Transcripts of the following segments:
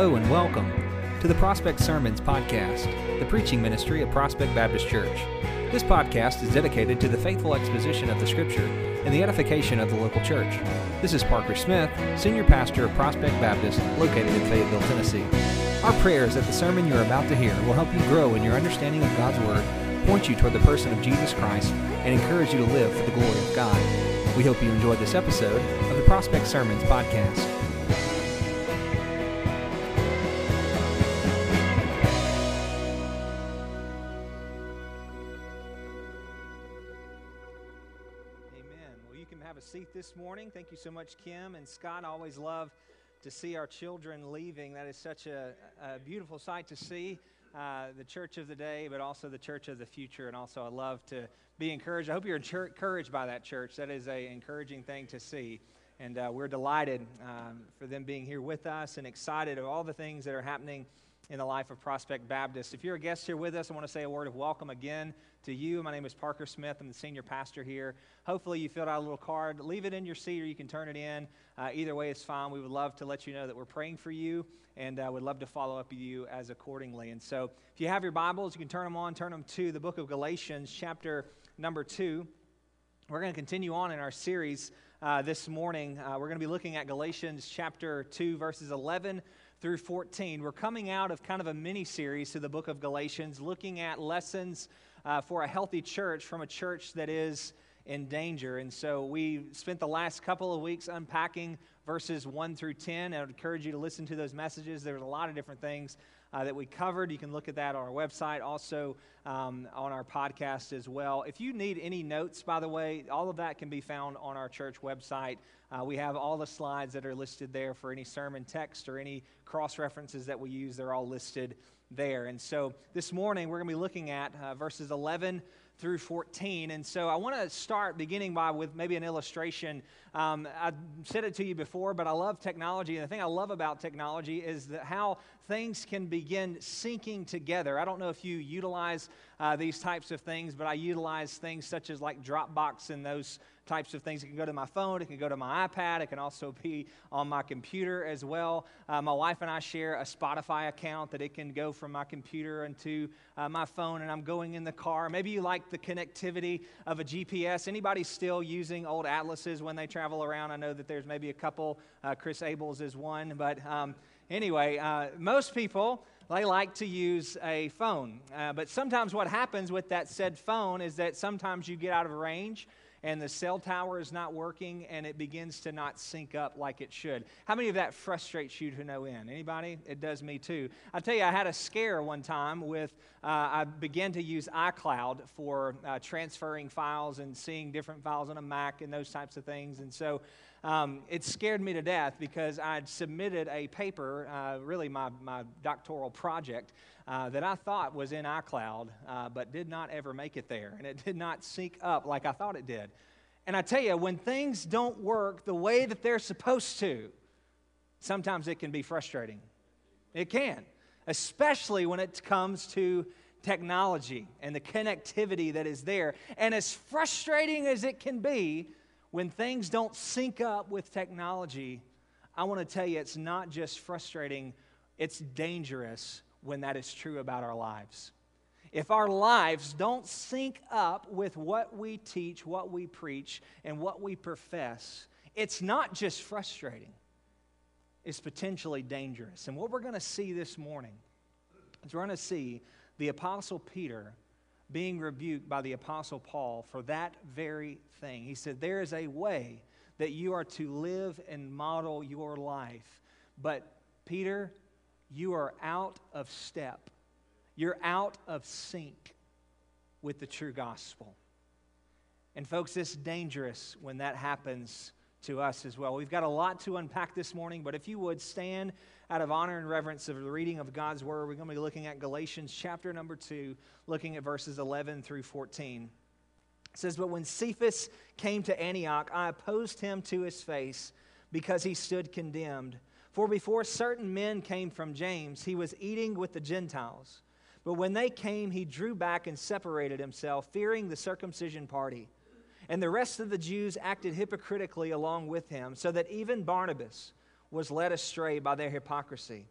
Hello and welcome to the Prospect Sermons Podcast, the preaching ministry of Prospect Baptist Church. This podcast is dedicated to the faithful exposition of the Scripture and the edification of the local church. This is Parker Smith, Senior Pastor of Prospect Baptist, located in Fayetteville, Tennessee. Our prayer is that the sermon you're about to hear will help you grow in your understanding of God's Word, point you toward the person of Jesus Christ, and encourage you to live for the glory of God. We hope you enjoyed this episode of the Prospect Sermons Podcast. Morning. Thank you so much, Kim and Scott. I always love to see our children leaving. That is such a, a beautiful sight to see. Uh, the church of the day, but also the church of the future. And also, I love to be encouraged. I hope you're encouraged by that church. That is an encouraging thing to see. And uh, we're delighted um, for them being here with us and excited of all the things that are happening in the life of Prospect Baptist. If you're a guest here with us, I want to say a word of welcome again to you. My name is Parker Smith. I'm the senior pastor here. Hopefully, you filled out a little card. Leave it in your seat or you can turn it in. Uh, either way is fine. We would love to let you know that we're praying for you and uh, would love to follow up with you as accordingly. And so, if you have your Bibles, you can turn them on, turn them to the book of Galatians, chapter number two. We're going to continue on in our series uh, this morning. Uh, we're going to be looking at Galatians chapter 2, verses 11 through 14. We're coming out of kind of a mini series to the book of Galatians, looking at lessons uh, for a healthy church from a church that is in danger. And so we spent the last couple of weeks unpacking verses 1 through 10. I would encourage you to listen to those messages. There's a lot of different things uh, that we covered. You can look at that on our website, also um, on our podcast as well. If you need any notes, by the way, all of that can be found on our church website. Uh, we have all the slides that are listed there for any sermon text or any cross references that we use. They're all listed there. And so this morning we're going to be looking at uh, verses 11 through 14. And so I want to start beginning by with maybe an illustration. Um, I said it to you before, but I love technology. And the thing I love about technology is that how things can begin syncing together. I don't know if you utilize uh, these types of things, but I utilize things such as like Dropbox and those types of things. It can go to my phone, it can go to my iPad, it can also be on my computer as well. Uh, my wife and I share a Spotify account that it can go from my computer into uh, my phone, and I'm going in the car. Maybe you like the connectivity of a GPS. Anybody still using old atlases when they travel around? I know that there's maybe a couple. Uh, Chris Abels is one, but um, anyway, uh, most people they like to use a phone. Uh, but sometimes what happens with that said phone is that sometimes you get out of range and the cell tower is not working and it begins to not sync up like it should. How many of that frustrates you to no end? Anybody? It does me too. I tell you, I had a scare one time with, uh, I began to use iCloud for uh, transferring files and seeing different files on a Mac and those types of things. And so um, it scared me to death because I'd submitted a paper, uh, really my, my doctoral project, uh, that I thought was in iCloud, uh, but did not ever make it there. And it did not sync up like I thought it did. And I tell you, when things don't work the way that they're supposed to, sometimes it can be frustrating. It can, especially when it comes to technology and the connectivity that is there. And as frustrating as it can be, when things don't sync up with technology, I want to tell you it's not just frustrating, it's dangerous when that is true about our lives. If our lives don't sync up with what we teach, what we preach, and what we profess, it's not just frustrating, it's potentially dangerous. And what we're going to see this morning is we're going to see the Apostle Peter being rebuked by the Apostle Paul for that very thing. He said, There is a way that you are to live and model your life. But, Peter, you are out of step. You're out of sync with the true gospel. And, folks, it's dangerous when that happens to us as well. We've got a lot to unpack this morning, but if you would stand out of honor and reverence of the reading of God's word, we're going to be looking at Galatians chapter number 2, looking at verses 11 through 14. It says, But when Cephas came to Antioch, I opposed him to his face because he stood condemned. For before certain men came from James, he was eating with the Gentiles. But when they came, he drew back and separated himself, fearing the circumcision party. And the rest of the Jews acted hypocritically along with him, so that even Barnabas was led astray by their hypocrisy.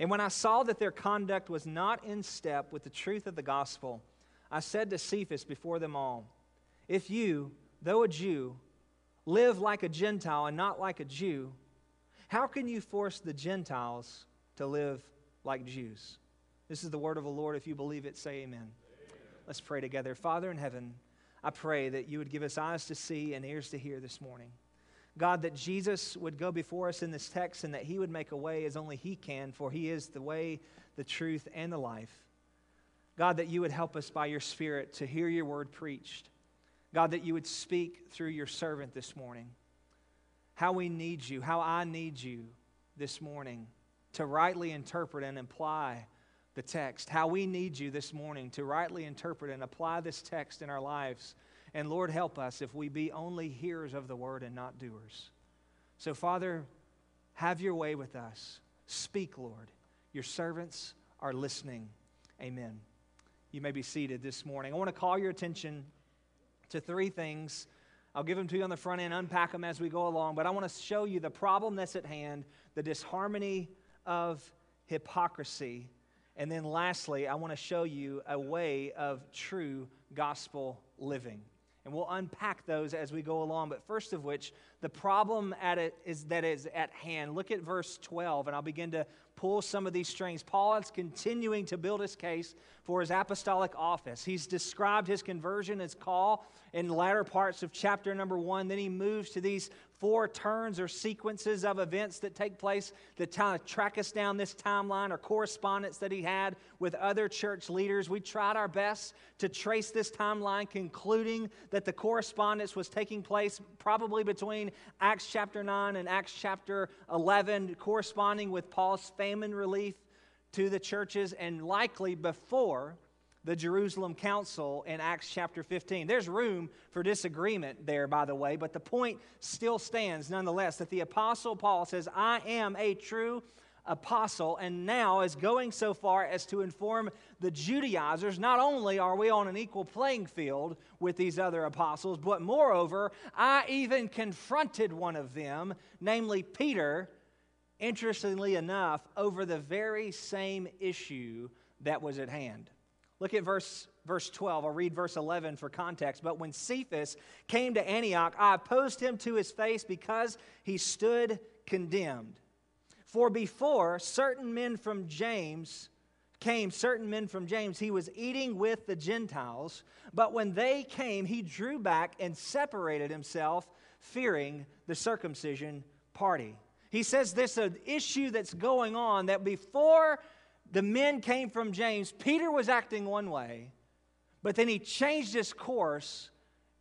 And when I saw that their conduct was not in step with the truth of the gospel, I said to Cephas before them all, If you, though a Jew, live like a Gentile and not like a Jew, how can you force the Gentiles to live like Jews? This is the word of the Lord. If you believe it, say amen. amen. Let's pray together. Father in heaven, I pray that you would give us eyes to see and ears to hear this morning. God, that Jesus would go before us in this text and that he would make a way as only he can, for he is the way, the truth, and the life. God, that you would help us by your Spirit to hear your word preached. God, that you would speak through your servant this morning. How we need you, how I need you this morning to rightly interpret and apply the text. How we need you this morning to rightly interpret and apply this text in our lives and Lord, help us if we be only hearers of the word and not doers. So, Father, have your way with us. Speak, Lord. Your servants are listening. Amen. You may be seated this morning. I want to call your attention to three things. I'll give them to you on the front end, unpack them as we go along, but I want to show you the problem that's at hand, the disharmony of hypocrisy. And then lastly, I want to show you a way of true gospel living. And we'll unpack those as we go along. But first of which, the problem at it is that is at hand. Look at verse 12, and I'll begin to pull some of these strings. Paul is continuing to build his case for his apostolic office. He's described his conversion, his call in latter parts of chapter number one. Then he moves to these four turns or sequences of events that take place that kind of track us down this timeline or correspondence that he had with other church leaders. We tried our best to trace this timeline, concluding that the correspondence was taking place probably between Acts chapter 9 and Acts chapter 11, corresponding with Paul's famine relief to the churches, and likely before the Jerusalem Council in Acts chapter 15. There's room for disagreement there, by the way, but the point still stands nonetheless that the Apostle Paul says, I am a true apostle, and now is going so far as to inform the Judaizers not only are we on an equal playing field with these other apostles, but moreover, I even confronted one of them, namely Peter, interestingly enough, over the very same issue that was at hand. Look at verse, verse 12. I'll read verse 11 for context. But when Cephas came to Antioch, I opposed him to his face because he stood condemned. For before certain men from James came, certain men from James, he was eating with the Gentiles. But when they came, he drew back and separated himself, fearing the circumcision party. He says this an issue that's going on that before the men came from James. Peter was acting one way, but then he changed his course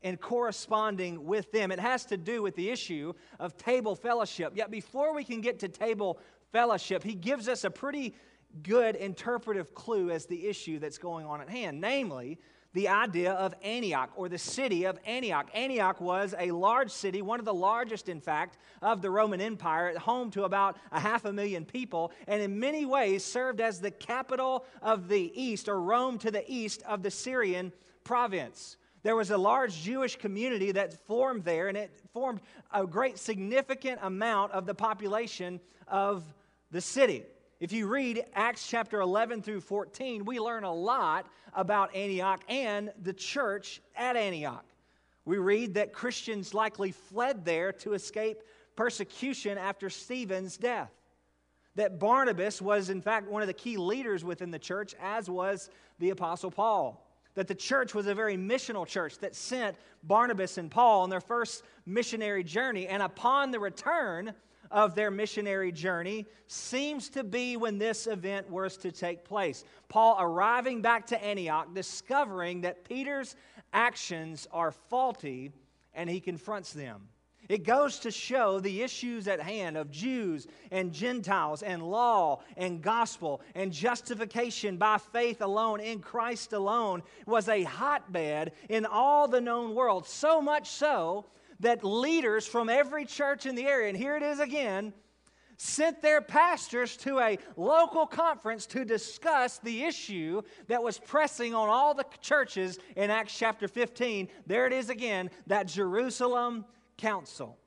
in corresponding with them. It has to do with the issue of table fellowship. Yet before we can get to table fellowship, he gives us a pretty good interpretive clue as the issue that's going on at hand. Namely, the idea of Antioch or the city of Antioch. Antioch was a large city, one of the largest, in fact, of the Roman Empire, home to about a half a million people, and in many ways served as the capital of the east, or Rome to the east of the Syrian province. There was a large Jewish community that formed there, and it formed a great significant amount of the population of the city. If you read Acts chapter 11 through 14, we learn a lot about Antioch and the church at Antioch. We read that Christians likely fled there to escape persecution after Stephen's death. That Barnabas was, in fact, one of the key leaders within the church, as was the Apostle Paul. That the church was a very missional church that sent Barnabas and Paul on their first missionary journey. And upon the return, of their missionary journey seems to be when this event was to take place. Paul arriving back to Antioch, discovering that Peter's actions are faulty, and he confronts them. It goes to show the issues at hand of Jews and Gentiles and law and gospel and justification by faith alone in Christ alone was a hotbed in all the known world. So much so that leaders from every church in the area, and here it is again, sent their pastors to a local conference to discuss the issue that was pressing on all the churches in Acts chapter 15. There it is again, that Jerusalem council.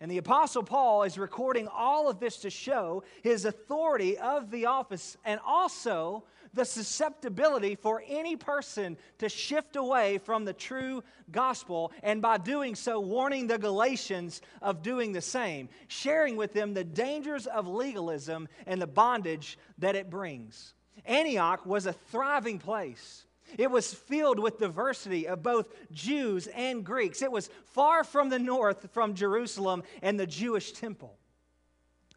And the Apostle Paul is recording all of this to show his authority of the office and also the susceptibility for any person to shift away from the true gospel, and by doing so, warning the Galatians of doing the same, sharing with them the dangers of legalism and the bondage that it brings. Antioch was a thriving place. It was filled with diversity of both Jews and Greeks. It was far from the north from Jerusalem and the Jewish temple.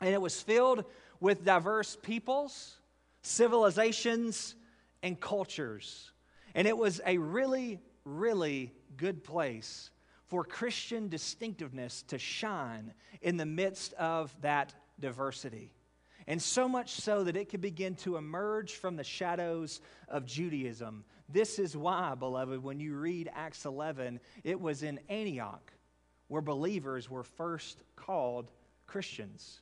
And it was filled with diverse peoples, civilizations, and cultures. And it was a really, really good place for Christian distinctiveness to shine in the midst of that diversity and so much so that it could begin to emerge from the shadows of Judaism. This is why, beloved, when you read Acts 11, it was in Antioch where believers were first called Christians.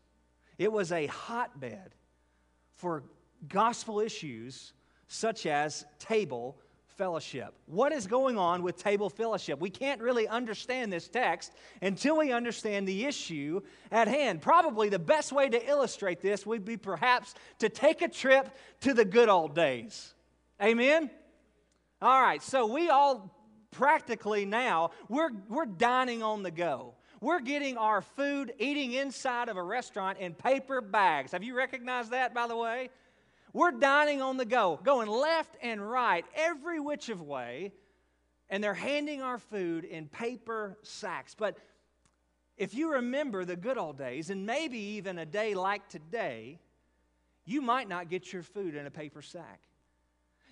It was a hotbed for gospel issues such as table fellowship. What is going on with table fellowship? We can't really understand this text until we understand the issue at hand. Probably the best way to illustrate this would be perhaps to take a trip to the good old days. Amen? All right, so we all practically now, we're, we're dining on the go. We're getting our food, eating inside of a restaurant in paper bags. Have you recognized that, by the way? We're dining on the go, going left and right, every which of way, and they're handing our food in paper sacks. But if you remember the good old days, and maybe even a day like today, you might not get your food in a paper sack.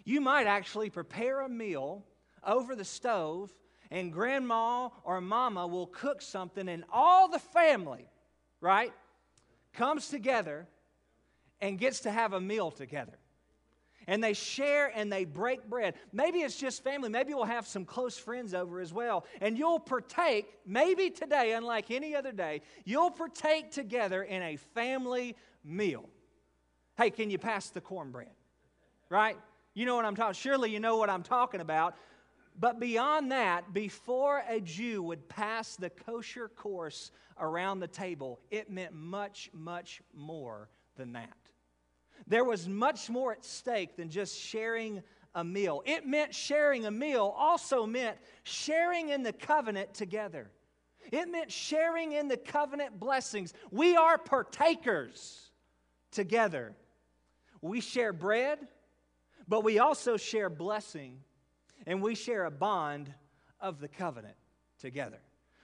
You might actually prepare a meal over the stove, and grandma or mama will cook something, and all the family, right, comes together and gets to have a meal together. And they share and they break bread. Maybe it's just family. Maybe we'll have some close friends over as well. And you'll partake, maybe today, unlike any other day, you'll partake together in a family meal. Hey, can you pass the cornbread? Right? You know what I'm talking Surely you know what I'm talking about. But beyond that, before a Jew would pass the kosher course around the table, it meant much, much more than that. There was much more at stake than just sharing a meal. It meant sharing a meal, also meant sharing in the covenant together. It meant sharing in the covenant blessings. We are partakers together. We share bread, but we also share blessing, and we share a bond of the covenant together.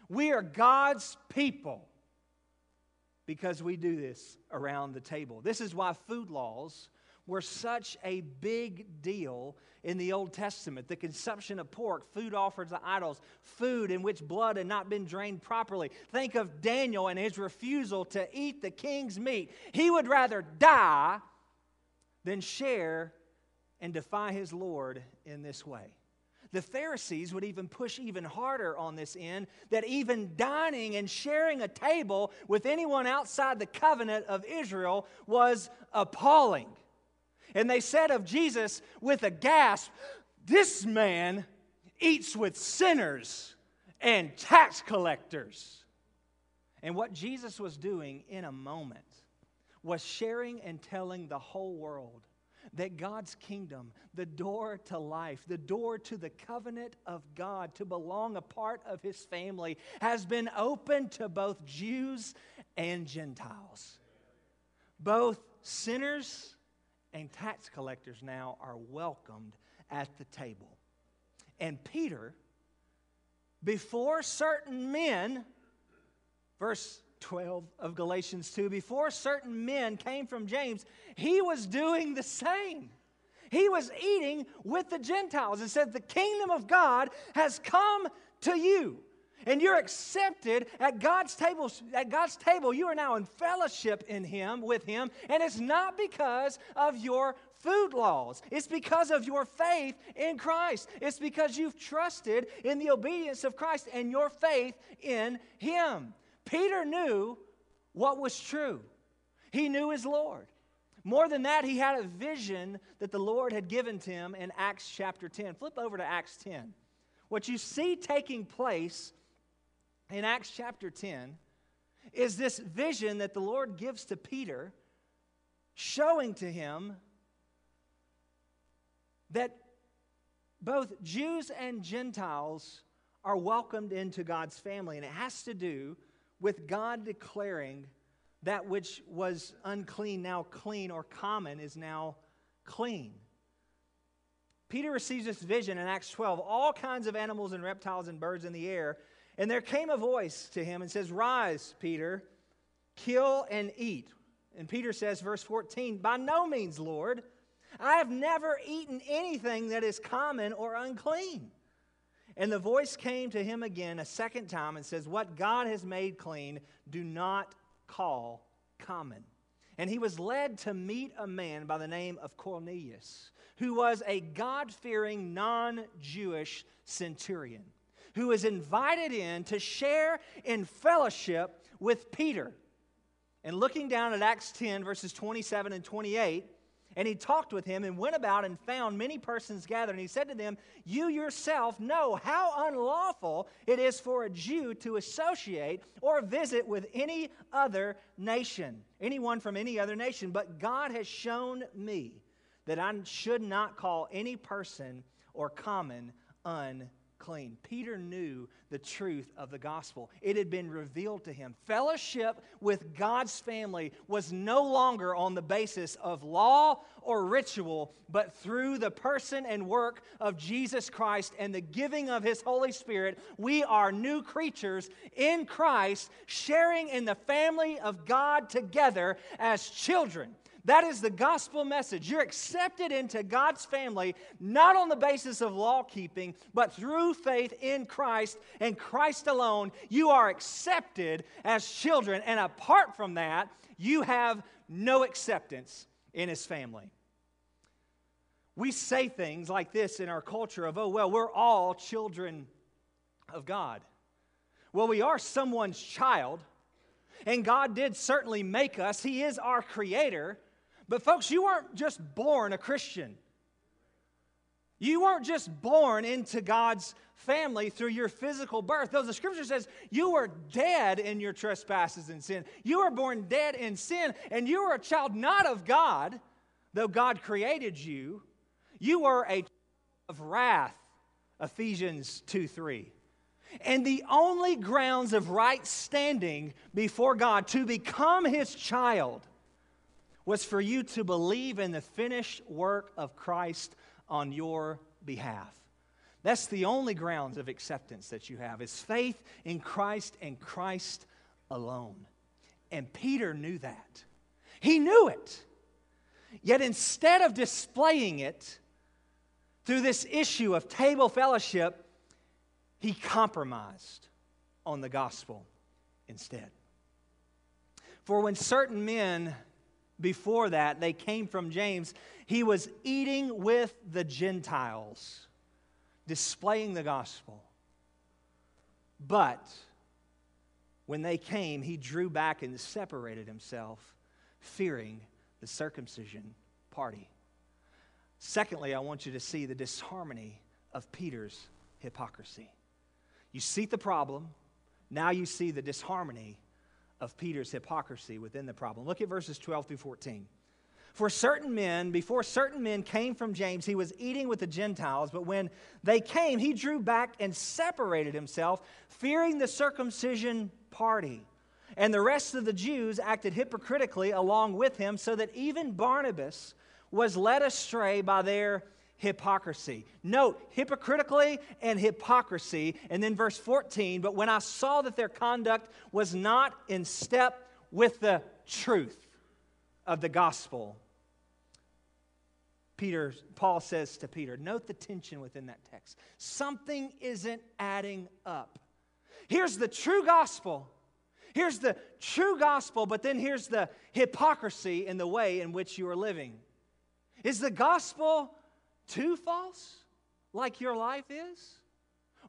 We are God's people because we do this around the table. This is why food laws were such a big deal in the Old Testament. The consumption of pork, food offered to idols, food in which blood had not been drained properly. Think of Daniel and his refusal to eat the king's meat. He would rather die than share and defy his Lord in this way. The Pharisees would even push even harder on this end that even dining and sharing a table with anyone outside the covenant of Israel was appalling. And they said of Jesus with a gasp, This man eats with sinners and tax collectors. And what Jesus was doing in a moment was sharing and telling the whole world that God's kingdom, the door to life, the door to the covenant of God, to belong a part of his family, has been open to both Jews and Gentiles. Both sinners and tax collectors now are welcomed at the table. And Peter, before certain men, verse 12 of Galatians 2, before certain men came from James, he was doing the same. He was eating with the Gentiles and said, The kingdom of God has come to you. And you're accepted at God's table. At God's table, you are now in fellowship in Him, with Him, and it's not because of your food laws. It's because of your faith in Christ. It's because you've trusted in the obedience of Christ and your faith in Him. Peter knew what was true, he knew his Lord. More than that, he had a vision that the Lord had given to him in Acts chapter 10. Flip over to Acts 10. What you see taking place in Acts chapter 10 is this vision that the Lord gives to Peter, showing to him that both Jews and Gentiles are welcomed into God's family. And it has to do with God declaring that which was unclean, now clean, or common, is now clean. Peter receives this vision in Acts 12 all kinds of animals and reptiles and birds in the air. And there came a voice to him and says, Rise, Peter, kill and eat. And Peter says, verse 14, By no means, Lord. I have never eaten anything that is common or unclean. And the voice came to him again a second time and says, What God has made clean, do not call common. And he was led to meet a man by the name of Cornelius, who was a God fearing, non Jewish centurion, who was invited in to share in fellowship with Peter. And looking down at Acts 10, verses 27 and 28, and he talked with him and went about and found many persons gathered. And he said to them, You yourself know how unlawful it is for a Jew to associate or visit with any other nation, anyone from any other nation. But God has shown me that I should not call any person or common unclean clean. Peter knew the truth of the gospel, it had been revealed to him. Fellowship with God's family was no longer on the basis of law or ritual, but through the person and work of Jesus Christ and the giving of his Holy Spirit. We are new creatures in Christ, sharing in the family of God together as children. That is the gospel message. You're accepted into God's family not on the basis of law keeping, but through faith in Christ and Christ alone. You are accepted as children, and apart from that, you have no acceptance in His family. We say things like this in our culture of, oh, well, we're all children of God. Well, we are someone's child, and God did certainly make us. He is our creator. But, folks, you weren't just born a Christian. You weren't just born into God's family through your physical birth. Though the scripture says you were dead in your trespasses and sin. You were born dead in sin, and you were a child not of God, though God created you. You were a child of wrath, Ephesians 2 3. And the only grounds of right standing before God to become his child was for you to believe in the finished work of Christ on your behalf. That's the only grounds of acceptance that you have is faith in Christ and Christ alone. And Peter knew that. He knew it. Yet instead of displaying it through this issue of table fellowship, he compromised on the gospel instead. For when certain men before that, they came from James. He was eating with the Gentiles, displaying the gospel. But when they came, he drew back and separated himself, fearing the circumcision party. Secondly, I want you to see the disharmony of Peter's hypocrisy. You see the problem, now you see the disharmony of Peter's hypocrisy within the problem. Look at verses 12 through 14. For certain men, before certain men came from James, he was eating with the Gentiles, but when they came, he drew back and separated himself, fearing the circumcision party. And the rest of the Jews acted hypocritically along with him, so that even Barnabas was led astray by their hypocrisy. Note, hypocritically and hypocrisy. And then verse 14, but when I saw that their conduct was not in step with the truth of the gospel, Peter, Paul says to Peter, note the tension within that text. Something isn't adding up. Here's the true gospel. Here's the true gospel, but then here's the hypocrisy in the way in which you are living. Is the gospel too false, like your life is?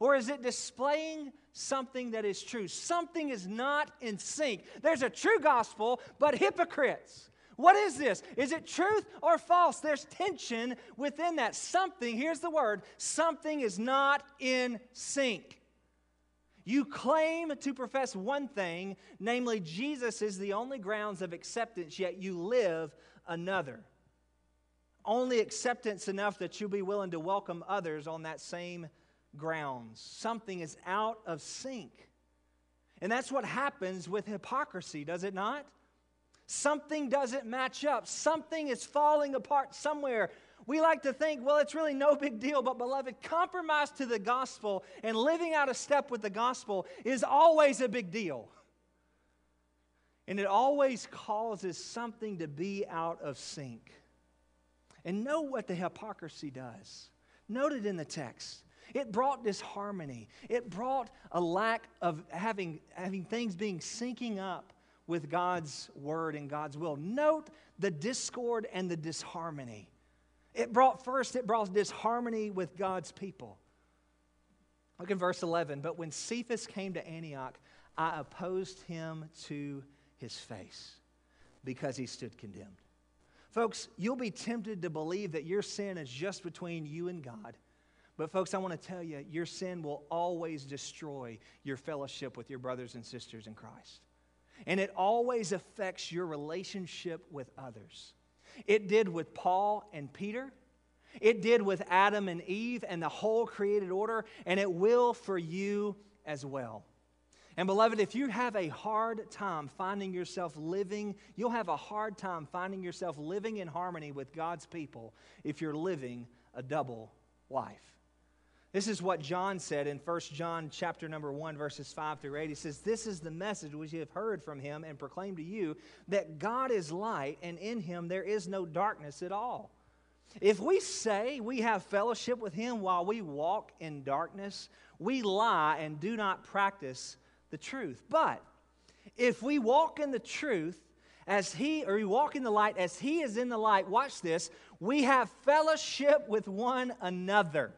Or is it displaying something that is true? Something is not in sync. There's a true gospel, but hypocrites. What is this? Is it truth or false? There's tension within that. Something, here's the word, something is not in sync. You claim to profess one thing, namely, Jesus is the only grounds of acceptance, yet you live another. Only acceptance enough that you'll be willing to welcome others on that same grounds. Something is out of sync. And that's what happens with hypocrisy, does it not? Something doesn't match up. Something is falling apart somewhere. We like to think, well, it's really no big deal, but beloved, compromise to the gospel and living out of step with the gospel is always a big deal. And it always causes something to be out of sync. And know what the hypocrisy does. Note it in the text. It brought disharmony. It brought a lack of having, having things being syncing up with God's word and God's will. Note the discord and the disharmony. It brought first, it brought disharmony with God's people. Look in verse 11. But when Cephas came to Antioch, I opposed him to his face because he stood condemned. Folks, you'll be tempted to believe that your sin is just between you and God. But, folks, I want to tell you, your sin will always destroy your fellowship with your brothers and sisters in Christ. And it always affects your relationship with others. It did with Paul and Peter. It did with Adam and Eve and the whole created order, and it will for you as well. And beloved, if you have a hard time finding yourself living, you'll have a hard time finding yourself living in harmony with God's people if you're living a double life. This is what John said in 1 John chapter number 1 verses 5 through 8. He says, "This is the message which you have heard from him and proclaimed to you that God is light and in him there is no darkness at all." If we say we have fellowship with him while we walk in darkness, we lie and do not practice the truth. But if we walk in the truth as he or we walk in the light as he is in the light, watch this, we have fellowship with one another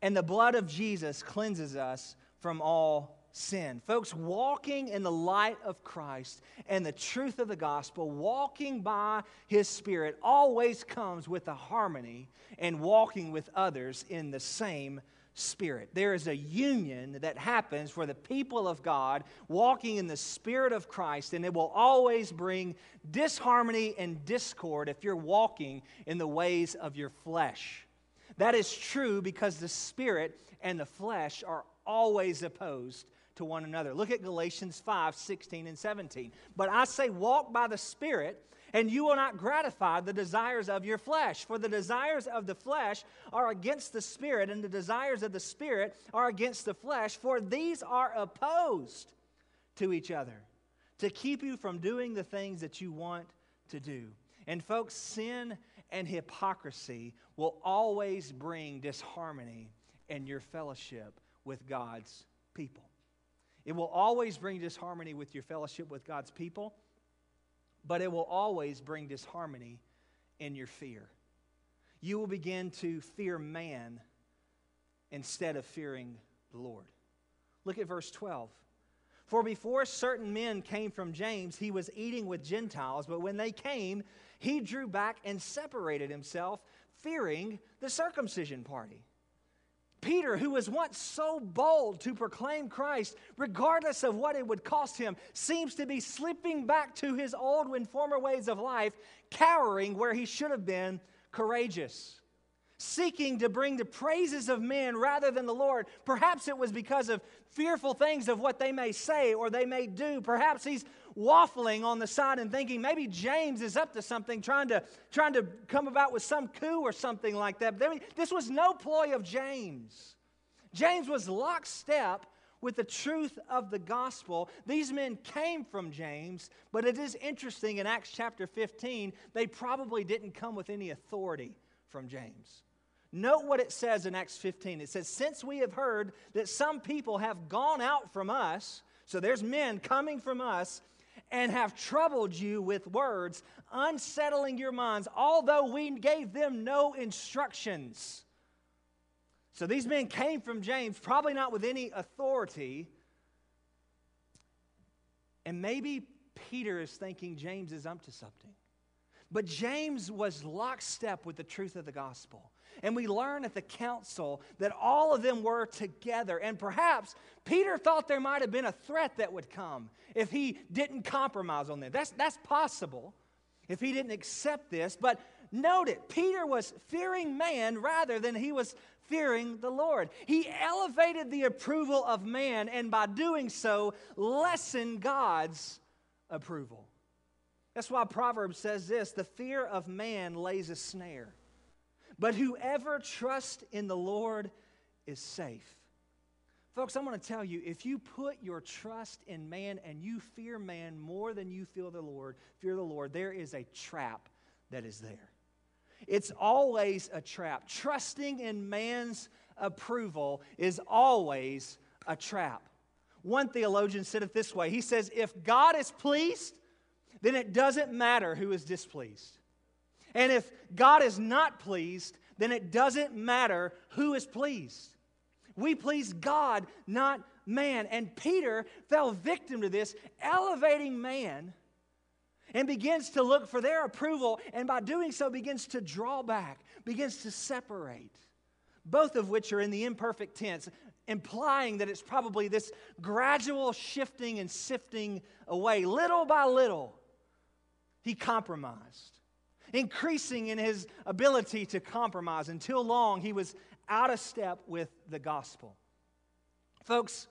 and the blood of Jesus cleanses us from all sin. Folks, walking in the light of Christ and the truth of the gospel, walking by His Spirit, always comes with a harmony and walking with others in the same Spirit. There is a union that happens for the people of God walking in the Spirit of Christ, and it will always bring disharmony and discord if you're walking in the ways of your flesh. That is true because the spirit and the flesh are always opposed to one another. Look at Galatians 5 16 and 17. But I say, walk by the Spirit, and you will not gratify the desires of your flesh. For the desires of the flesh are against the Spirit, and the desires of the Spirit are against the flesh, for these are opposed to each other to keep you from doing the things that you want to do. And, folks, sin and hypocrisy will always bring disharmony in your fellowship with God's people. It will always bring disharmony with your fellowship with God's people, but it will always bring disharmony in your fear. You will begin to fear man instead of fearing the Lord. Look at verse 12. For before certain men came from James, he was eating with Gentiles, but when they came, he drew back and separated himself, fearing the circumcision party. Peter, who was once so bold to proclaim Christ, regardless of what it would cost him, seems to be slipping back to his old and former ways of life, cowering where he should have been courageous seeking to bring the praises of men rather than the Lord. Perhaps it was because of fearful things of what they may say or they may do. Perhaps he's waffling on the side and thinking maybe James is up to something, trying to, trying to come about with some coup or something like that. But this was no ploy of James. James was lockstep with the truth of the gospel. These men came from James, but it is interesting in Acts chapter 15, they probably didn't come with any authority from James. Note what it says in Acts 15. It says, Since we have heard that some people have gone out from us, so there's men coming from us, and have troubled you with words, unsettling your minds, although we gave them no instructions. So these men came from James, probably not with any authority. And maybe Peter is thinking James is up to something. But James was lockstep with the truth of the gospel. And we learn at the council that all of them were together. And perhaps Peter thought there might have been a threat that would come if he didn't compromise on them. That's, that's possible if he didn't accept this. But note it Peter was fearing man rather than he was fearing the Lord. He elevated the approval of man, and by doing so, lessened God's approval. That's why Proverbs says this the fear of man lays a snare, but whoever trusts in the Lord is safe. Folks, I'm going to tell you if you put your trust in man and you fear man more than you feel the Lord, fear the Lord, there is a trap that is there. It's always a trap. Trusting in man's approval is always a trap. One theologian said it this way He says, If God is pleased, then it doesn't matter who is displeased. And if God is not pleased, then it doesn't matter who is pleased. We please God, not man. And Peter fell victim to this, elevating man and begins to look for their approval, and by doing so, begins to draw back, begins to separate. Both of which are in the imperfect tense, implying that it's probably this gradual shifting and sifting away. Little by little, he compromised, increasing in his ability to compromise. Until long, he was out of step with the gospel. Folks,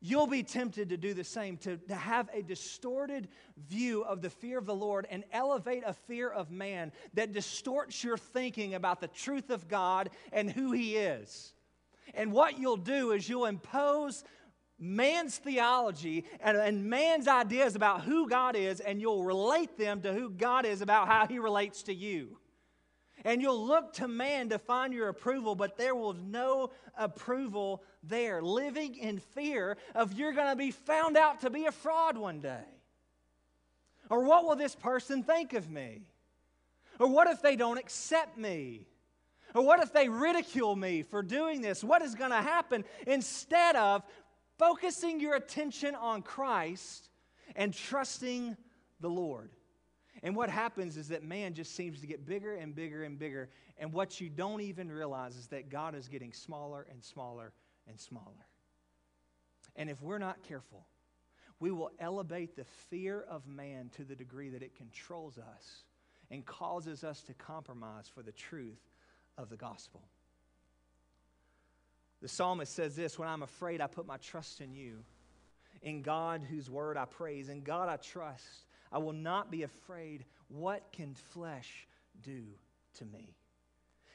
you'll be tempted to do the same, to, to have a distorted view of the fear of the Lord and elevate a fear of man that distorts your thinking about the truth of God and who He is. And what you'll do is you'll impose man's theology and, and man's ideas about who God is, and you'll relate them to who God is about how He relates to you. And you'll look to man to find your approval, but there will no approval there. Living in fear of you're going to be found out to be a fraud one day. Or what will this person think of me? Or what if they don't accept me? Or what if they ridicule me for doing this? What is going to happen? Instead of focusing your attention on Christ and trusting the Lord. And what happens is that man just seems to get bigger and bigger and bigger. And what you don't even realize is that God is getting smaller and smaller and smaller. And if we're not careful, we will elevate the fear of man to the degree that it controls us and causes us to compromise for the truth of the gospel. The psalmist says this When I'm afraid, I put my trust in you. In God, whose word I praise. In God, I trust. I will not be afraid. What can flesh do to me?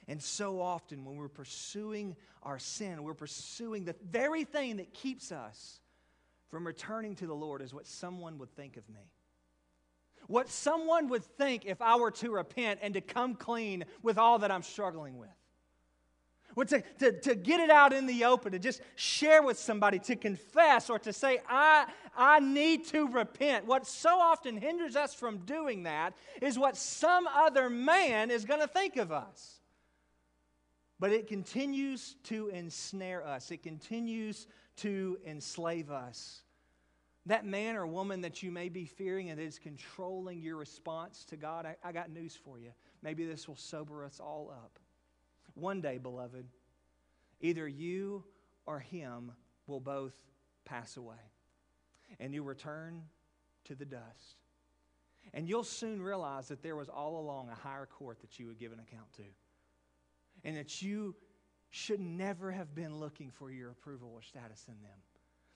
And so often, when we're pursuing our sin, we're pursuing the very thing that keeps us from returning to the Lord, is what someone would think of me. What someone would think if I were to repent and to come clean with all that I'm struggling with. Well, to, to, to get it out in the open, to just share with somebody, to confess, or to say, I, I need to repent. What so often hinders us from doing that is what some other man is going to think of us. But it continues to ensnare us, it continues to enslave us. That man or woman that you may be fearing and is controlling your response to God, I, I got news for you. Maybe this will sober us all up. One day, beloved, either you or him will both pass away, and you return to the dust. And you'll soon realize that there was all along a higher court that you would give an account to, and that you should never have been looking for your approval or status in them.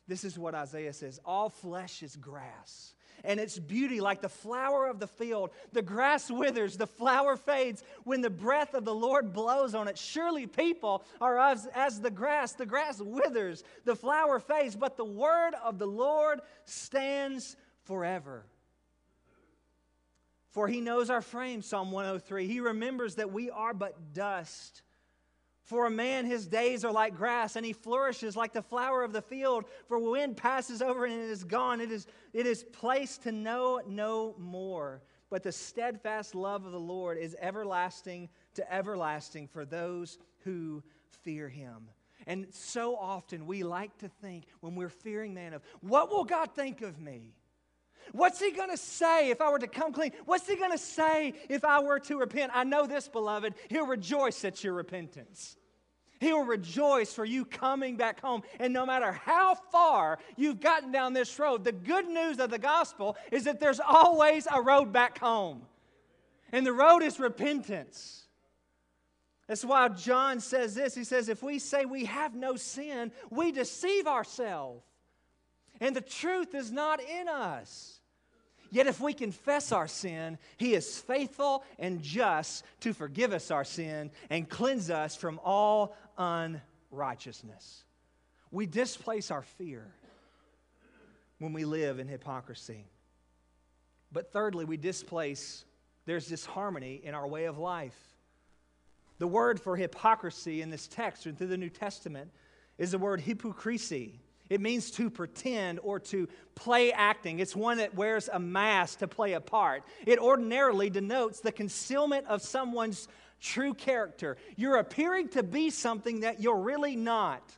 This is what Isaiah says All flesh is grass, and its beauty like the flower of the field. The grass withers, the flower fades when the breath of the Lord blows on it. Surely people are as, as the grass. The grass withers, the flower fades, but the word of the Lord stands forever. For he knows our frame, Psalm 103. He remembers that we are but dust. For a man, his days are like grass, and he flourishes like the flower of the field. For wind passes over and it is gone. It is, it is placed to know no more. But the steadfast love of the Lord is everlasting to everlasting for those who fear him. And so often we like to think when we're fearing man of, what will God think of me? What's he going to say if I were to come clean? What's he going to say if I were to repent? I know this, beloved. He'll rejoice at your repentance. He will rejoice for you coming back home. And no matter how far you've gotten down this road, the good news of the gospel is that there's always a road back home. And the road is repentance. That's why John says this. He says, If we say we have no sin, we deceive ourselves. And the truth is not in us. Yet if we confess our sin, he is faithful and just to forgive us our sin and cleanse us from all unrighteousness. We displace our fear when we live in hypocrisy. But thirdly, we displace, there's disharmony in our way of life. The word for hypocrisy in this text and through the New Testament is the word hypocrisy. It means to pretend or to play acting. It's one that wears a mask to play a part. It ordinarily denotes the concealment of someone's true character. You're appearing to be something that you're really not.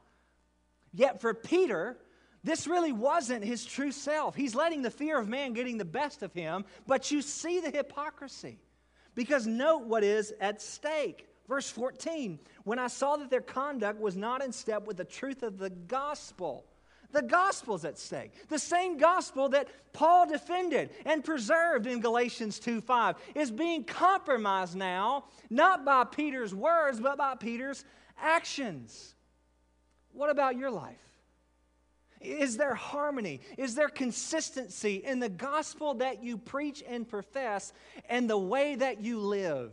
Yet for Peter, this really wasn't his true self. He's letting the fear of man getting the best of him, but you see the hypocrisy. Because note what is at stake. Verse 14, when I saw that their conduct was not in step with the truth of the gospel. The gospel's at stake. The same gospel that Paul defended and preserved in Galatians 2 5 is being compromised now, not by Peter's words, but by Peter's actions. What about your life? Is there harmony? Is there consistency in the gospel that you preach and profess and the way that you live?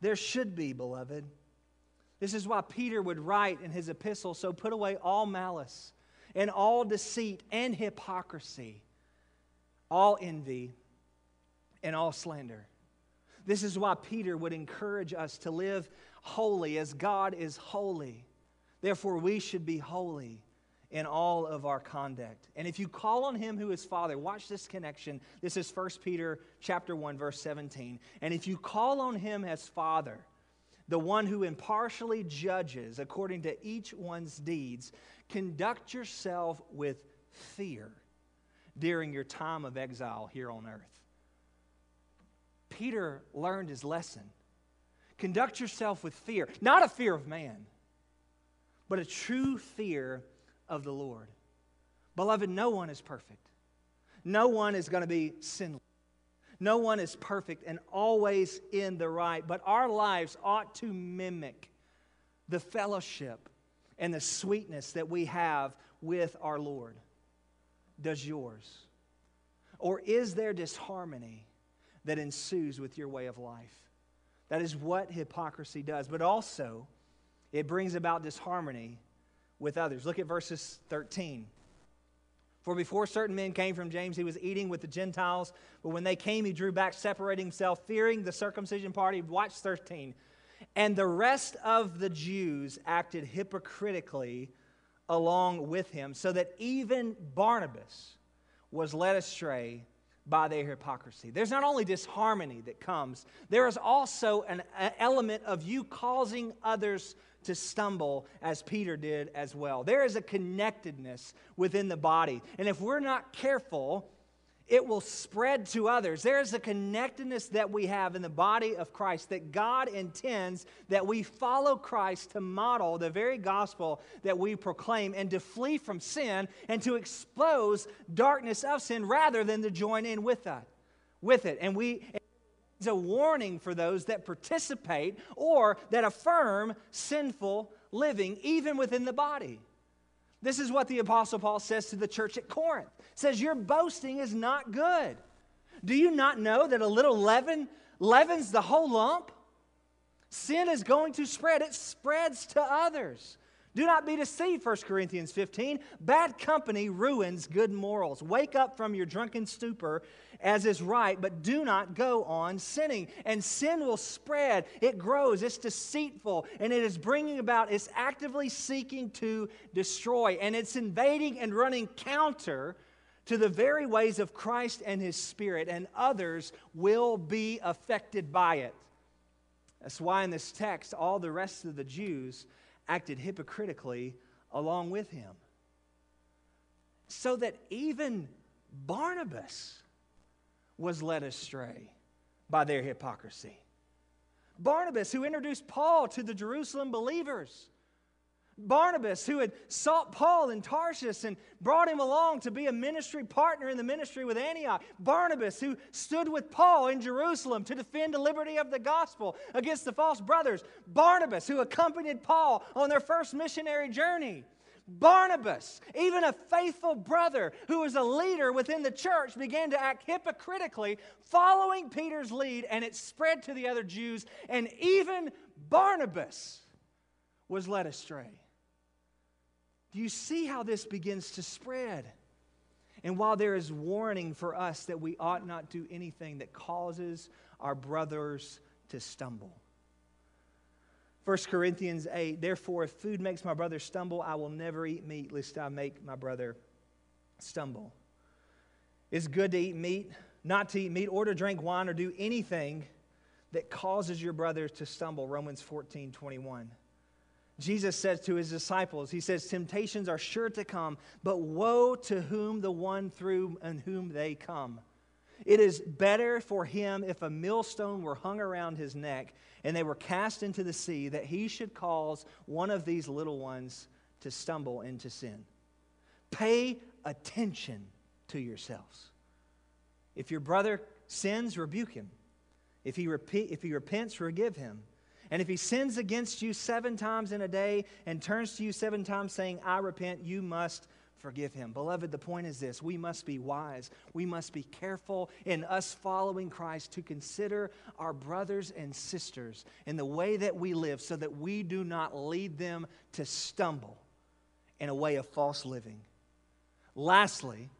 There should be, beloved. This is why Peter would write in his epistle so put away all malice and all deceit and hypocrisy, all envy and all slander. This is why Peter would encourage us to live holy as God is holy. Therefore, we should be holy in all of our conduct. And if you call on him who is Father, watch this connection. This is 1 Peter chapter 1 verse 17. And if you call on him as Father, the one who impartially judges according to each one's deeds, conduct yourself with fear during your time of exile here on earth. Peter learned his lesson. Conduct yourself with fear, not a fear of man, but a true fear of the Lord. Beloved, no one is perfect. No one is going to be sinless. No one is perfect and always in the right, but our lives ought to mimic the fellowship and the sweetness that we have with our Lord. Does yours? Or is there disharmony that ensues with your way of life? That is what hypocrisy does. But also, it brings about disharmony with others. Look at verses 13. For before certain men came from James, he was eating with the Gentiles. But when they came, he drew back, separating himself, fearing the circumcision party. Watch 13. And the rest of the Jews acted hypocritically along with him, so that even Barnabas was led astray by their hypocrisy. There's not only disharmony that comes, there is also an, element of you causing others to stumble as Peter did as well. There is a connectedness within the body. And if we're not careful, it will spread to others. There is a connectedness that we have in the body of Christ that God intends that we follow Christ to model the very gospel that we proclaim and to flee from sin and to expose darkness of sin rather than to join in with that with it. And we it's a warning for those that participate or that affirm sinful living, even within the body. This is what the Apostle Paul says to the church at Corinth. says, Your boasting is not good. Do you not know that a little leaven leavens the whole lump? Sin is going to spread, it spreads to others. Do not be deceived, 1 Corinthians 15. Bad company ruins good morals. Wake up from your drunken stupor as is right, but do not go on sinning. And sin will spread, it grows, it's deceitful, and it is bringing about, it's actively seeking to destroy, and it's invading and running counter to the very ways of Christ and His Spirit, and others will be affected by it. That's why in this text, all the rest of the Jews acted hypocritically along with him. So that even Barnabas was led astray by their hypocrisy. Barnabas, who introduced Paul to the Jerusalem believers. Barnabas, who had sought Paul in Tarshish and brought him along to be a ministry partner in the ministry with Antioch. Barnabas, who stood with Paul in Jerusalem to defend the liberty of the gospel against the false brothers. Barnabas, who accompanied Paul on their first missionary journey. Barnabas, even a faithful brother who was a leader within the church, began to act hypocritically, following Peter's lead, and it spread to the other Jews, and even Barnabas was led astray. Do you see how this begins to spread? And while there is warning for us that we ought not do anything that causes our brothers to stumble. 1 Corinthians 8, therefore, if food makes my brother stumble, I will never eat meat, lest I make my brother stumble. It's good to eat meat, not to eat meat, or to drink wine, or do anything that causes your brother to stumble. Romans 14, 21. Jesus says to his disciples, He says, Temptations are sure to come, but woe to whom the one through and whom they come. It is better for him if a millstone were hung around his neck and they were cast into the sea that he should cause one of these little ones to stumble into sin. Pay attention to yourselves. If your brother sins, rebuke him. If he, repeat, if he repents, forgive him. And if he sins against you seven times in a day and turns to you seven times saying, I repent, you must forgive him. Beloved, the point is this we must be wise. We must be careful in us following Christ to consider our brothers and sisters in the way that we live so that we do not lead them to stumble in a way of false living. Lastly,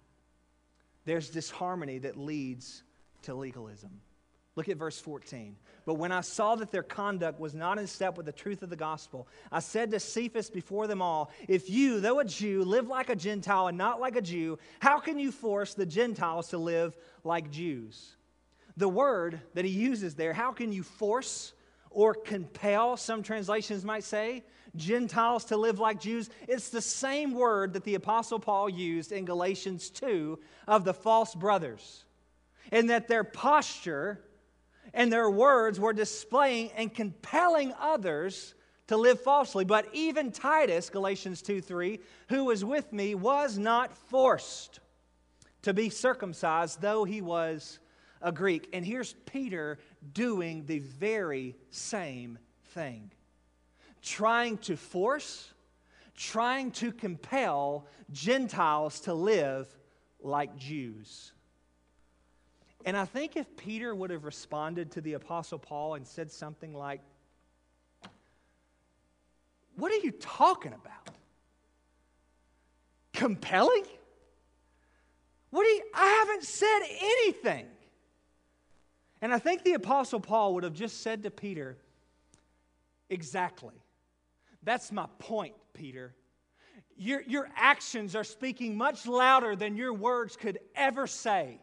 there's disharmony that leads to legalism. Look at verse 14. But when I saw that their conduct was not in step with the truth of the gospel, I said to Cephas before them all, If you, though a Jew, live like a Gentile and not like a Jew, how can you force the Gentiles to live like Jews? The word that he uses there, how can you force or compel, some translations might say, Gentiles to live like Jews? It's the same word that the Apostle Paul used in Galatians 2 of the false brothers. And that their posture and their words were displaying and compelling others to live falsely. But even Titus, Galatians 2 3, who was with me, was not forced to be circumcised, though he was a Greek. And here's Peter doing the very same thing trying to force, trying to compel Gentiles to live like Jews. And I think if Peter would have responded to the Apostle Paul and said something like, What are you talking about? Compelling? What do you, I haven't said anything. And I think the Apostle Paul would have just said to Peter, Exactly. That's my point, Peter. Your, your actions are speaking much louder than your words could ever say.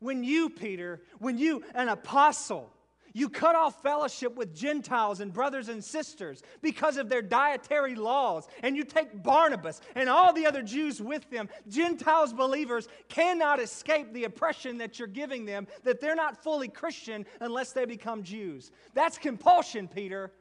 When you, Peter, when you, an apostle, you cut off fellowship with Gentiles and brothers and sisters because of their dietary laws, and you take Barnabas and all the other Jews with them. Gentiles believers cannot escape the oppression that you're giving them, that they're not fully Christian unless they become Jews. That's compulsion, Peter.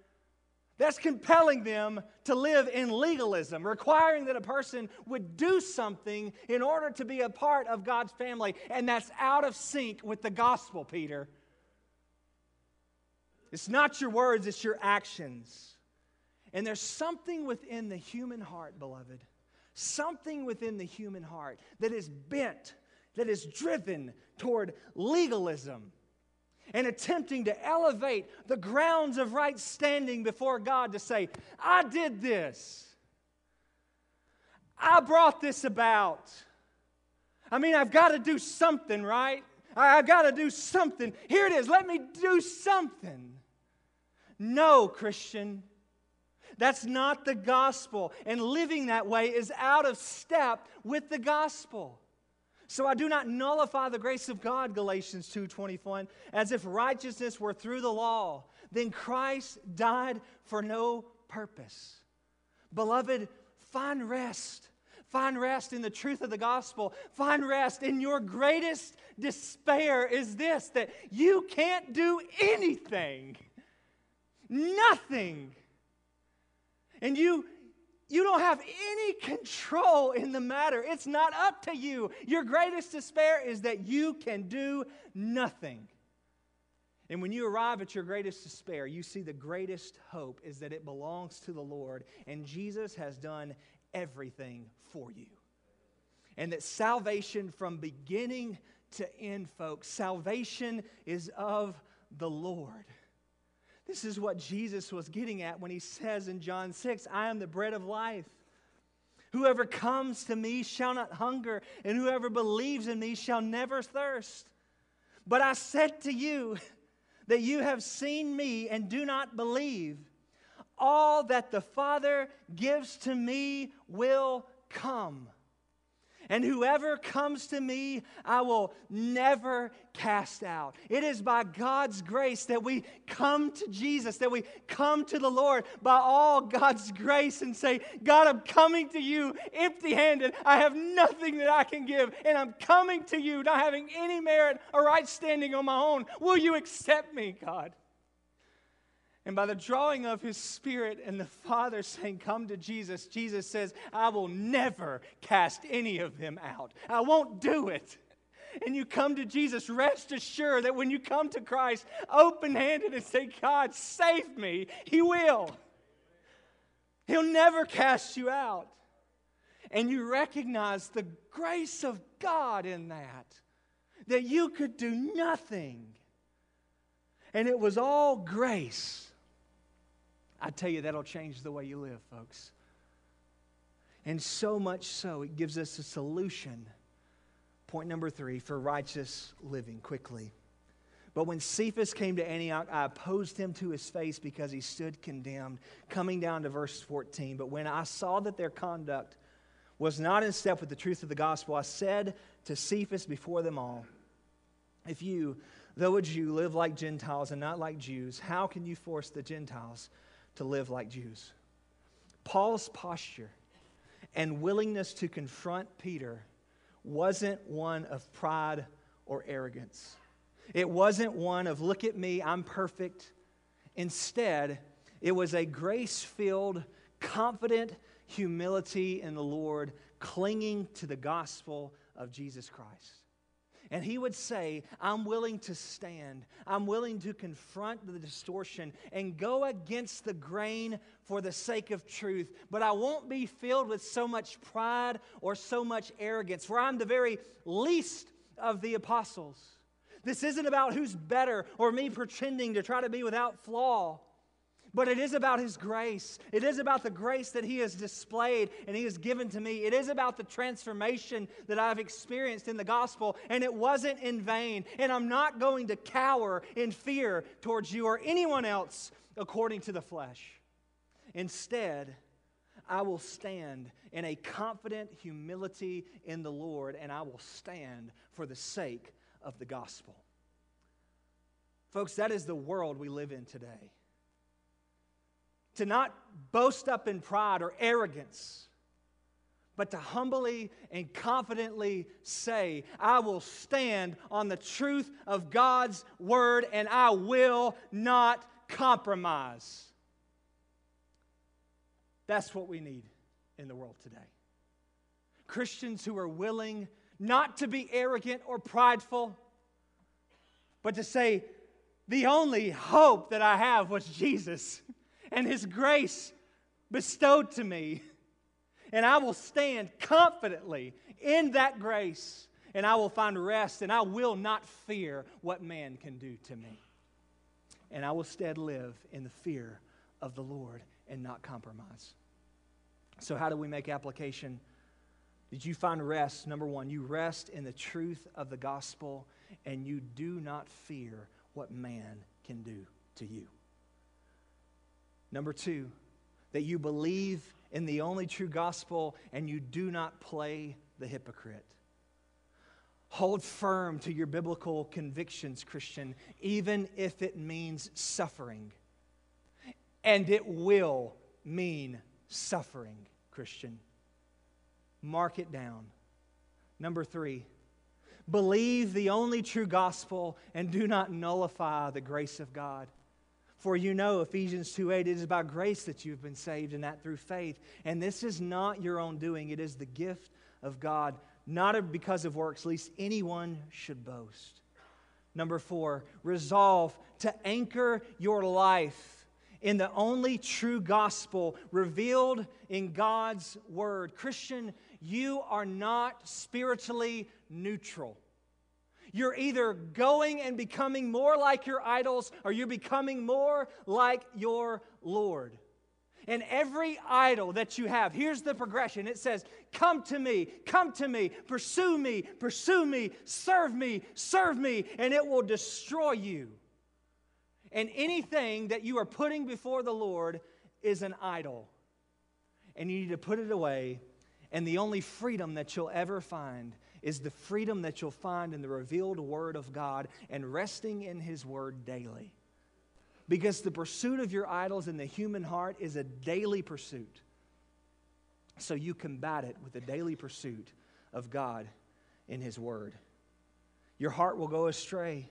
That's compelling them to live in legalism, requiring that a person would do something in order to be a part of God's family. And that's out of sync with the gospel, Peter. It's not your words, it's your actions. And there's something within the human heart, beloved, something within the human heart that is bent, that is driven toward legalism and attempting to elevate the grounds of right standing before God to say, I did this. I brought this about. I mean, I've got to do something, right? I've got to do something. Here it is. Let me do something. No, Christian. That's not the gospel. And living that way is out of step with the gospel. So I do not nullify the grace of God, Galatians 2:21, as if righteousness were through the law. Then Christ died for no purpose. Beloved, find rest. Find rest in the truth of the gospel. Find rest in your greatest despair is this that you can't do anything. Nothing. And you you don't have any control in the matter. It's not up to you. Your greatest despair is that you can do nothing. And when you arrive at your greatest despair, you see the greatest hope is that it belongs to the Lord, and Jesus has done everything for you. And that salvation from beginning to end, folks, salvation is of the Lord. This is what Jesus was getting at when he says in John 6, I am the bread of life. Whoever comes to me shall not hunger, and whoever believes in me shall never thirst. But I said to you that you have seen me and do not believe. All that the Father gives to me will come. And whoever comes to me, I will never cast out. It is by God's grace that we come to Jesus, that we come to the Lord by all God's grace and say, God, I'm coming to you empty handed. I have nothing that I can give, and I'm coming to you not having any merit or right standing on my own. Will you accept me, God? And by the drawing of his spirit and the Father saying, Come to Jesus, Jesus says, I will never cast any of them out. I won't do it. And you come to Jesus, rest assured that when you come to Christ open handed and say, God, save me, He will. He'll never cast you out. And you recognize the grace of God in that, that you could do nothing. And it was all grace. I tell you, that'll change the way you live, folks. And so much so, it gives us a solution. Point number three for righteous living, quickly. But when Cephas came to Antioch, I opposed him to his face because he stood condemned. Coming down to verse 14. But when I saw that their conduct was not in step with the truth of the gospel, I said to Cephas before them all, If you, though a Jew, live like Gentiles and not like Jews, how can you force the Gentiles? To live like Jews. Paul's posture and willingness to confront Peter wasn't one of pride or arrogance. It wasn't one of, look at me, I'm perfect. Instead, it was a grace filled, confident humility in the Lord, clinging to the gospel of Jesus Christ. And he would say, I'm willing to stand. I'm willing to confront the distortion and go against the grain for the sake of truth. But I won't be filled with so much pride or so much arrogance, for I'm the very least of the apostles. This isn't about who's better or me pretending to try to be without flaw. But it is about His grace. It is about the grace that He has displayed and He has given to me. It is about the transformation that I've experienced in the gospel, and it wasn't in vain. And I'm not going to cower in fear towards you or anyone else according to the flesh. Instead, I will stand in a confident humility in the Lord, and I will stand for the sake of the gospel. Folks, that is the world we live in today to not boast up in pride or arrogance, but to humbly and confidently say, I will stand on the truth of God's word and I will not compromise. That's what we need in the world today. Christians who are willing not to be arrogant or prideful, but to say, the only hope that I have was Jesus. and His grace bestowed to me. And I will stand confidently in that grace, and I will find rest, and I will not fear what man can do to me. And I will instead live in the fear of the Lord and not compromise. So, how do we make application? Did you find rest? Number one, you rest in the truth of the gospel, and you do not fear what man can do to you. Number two, that you believe in the only true gospel and you do not play the hypocrite. Hold firm to your biblical convictions, Christian, even if it means suffering. And it will mean suffering, Christian. Mark it down. Number three, believe the only true gospel and do not nullify the grace of God. For you know, Ephesians 2 8, it is by grace that you've been saved, and that through faith. And this is not your own doing, it is the gift of God, not because of works, lest anyone should boast. Number four, resolve to anchor your life in the only true gospel revealed in God's word. Christian, you are not spiritually neutral. You're either going and becoming more like your idols or you're becoming more like your Lord. And every idol that you have, here's the progression it says, Come to me, come to me, pursue me, pursue me, serve me, serve me, and it will destroy you. And anything that you are putting before the Lord is an idol. And you need to put it away. And the only freedom that you'll ever find is the freedom that you'll find in the revealed Word of God and resting in His Word daily. Because the pursuit of your idols in the human heart is a daily pursuit. So you combat it with a daily pursuit of God in His Word. Your heart will go astray,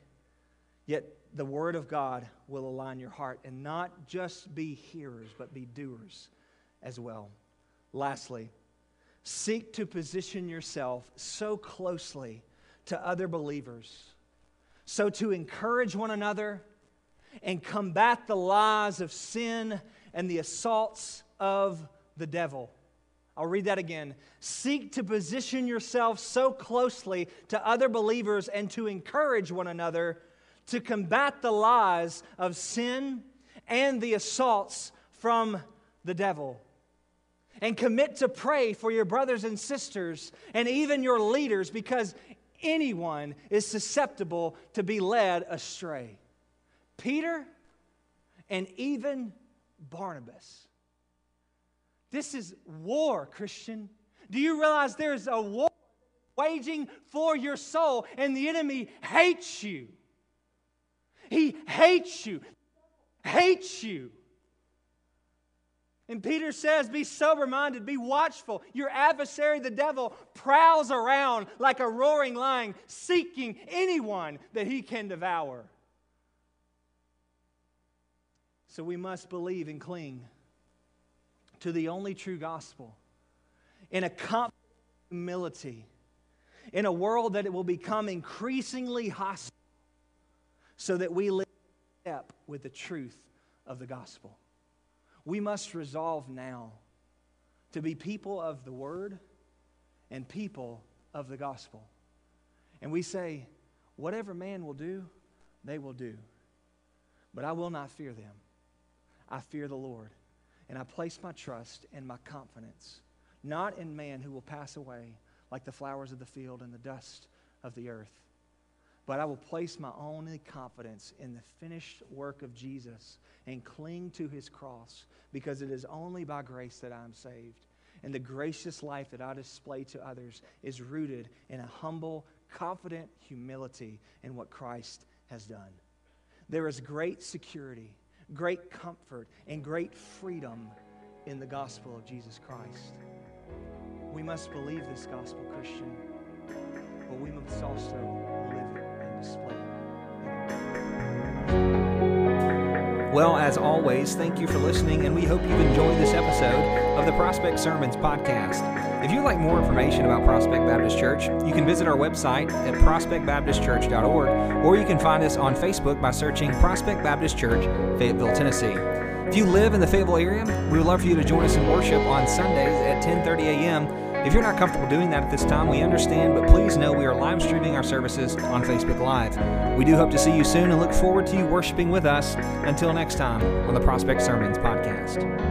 yet the Word of God will align your heart and not just be hearers, but be doers as well. Lastly, seek to position yourself so closely to other believers, so to encourage one another and combat the lies of sin and the assaults of the devil. I'll read that again. Seek to position yourself so closely to other believers and to encourage one another to combat the lies of sin and the assaults from the devil and commit to pray for your brothers and sisters and even your leaders because anyone is susceptible to be led astray. Peter and even Barnabas. This is war, Christian. Do you realize there's a war waging for your soul and the enemy hates you? He hates you, hates you. And Peter says, Be sober minded, be watchful. Your adversary, the devil, prowls around like a roaring lion, seeking anyone that he can devour. So we must believe and cling to the only true gospel in a confident humility in a world that it will become increasingly hostile so that we live step with the truth of the gospel. We must resolve now to be people of the word and people of the gospel. And we say, whatever man will do, they will do. But I will not fear them. I fear the Lord. And I place my trust and my confidence not in man who will pass away like the flowers of the field and the dust of the earth, but I will place my only confidence in the finished work of Jesus and cling to his cross because it is only by grace that I am saved. And the gracious life that I display to others is rooted in a humble, confident humility in what Christ has done. There is great security, great comfort, and great freedom in the gospel of Jesus Christ. We must believe this gospel, Christian, but we must also it. Well, as always, thank you for listening, and we hope you've enjoyed this episode of the Prospect Sermons podcast. If you'd like more information about Prospect Baptist Church, you can visit our website at prospectbaptistchurch.org, or you can find us on Facebook by searching Prospect Baptist Church, Fayetteville, Tennessee. If you live in the Fayetteville area, we would love for you to join us in worship on Sundays at 10:30 a.m if you're not comfortable doing that at this time, we understand, but please know we are live streaming our services on Facebook Live. We do hope to see you soon and look forward to you worshiping with us. Until next time on the Prospect Sermons podcast.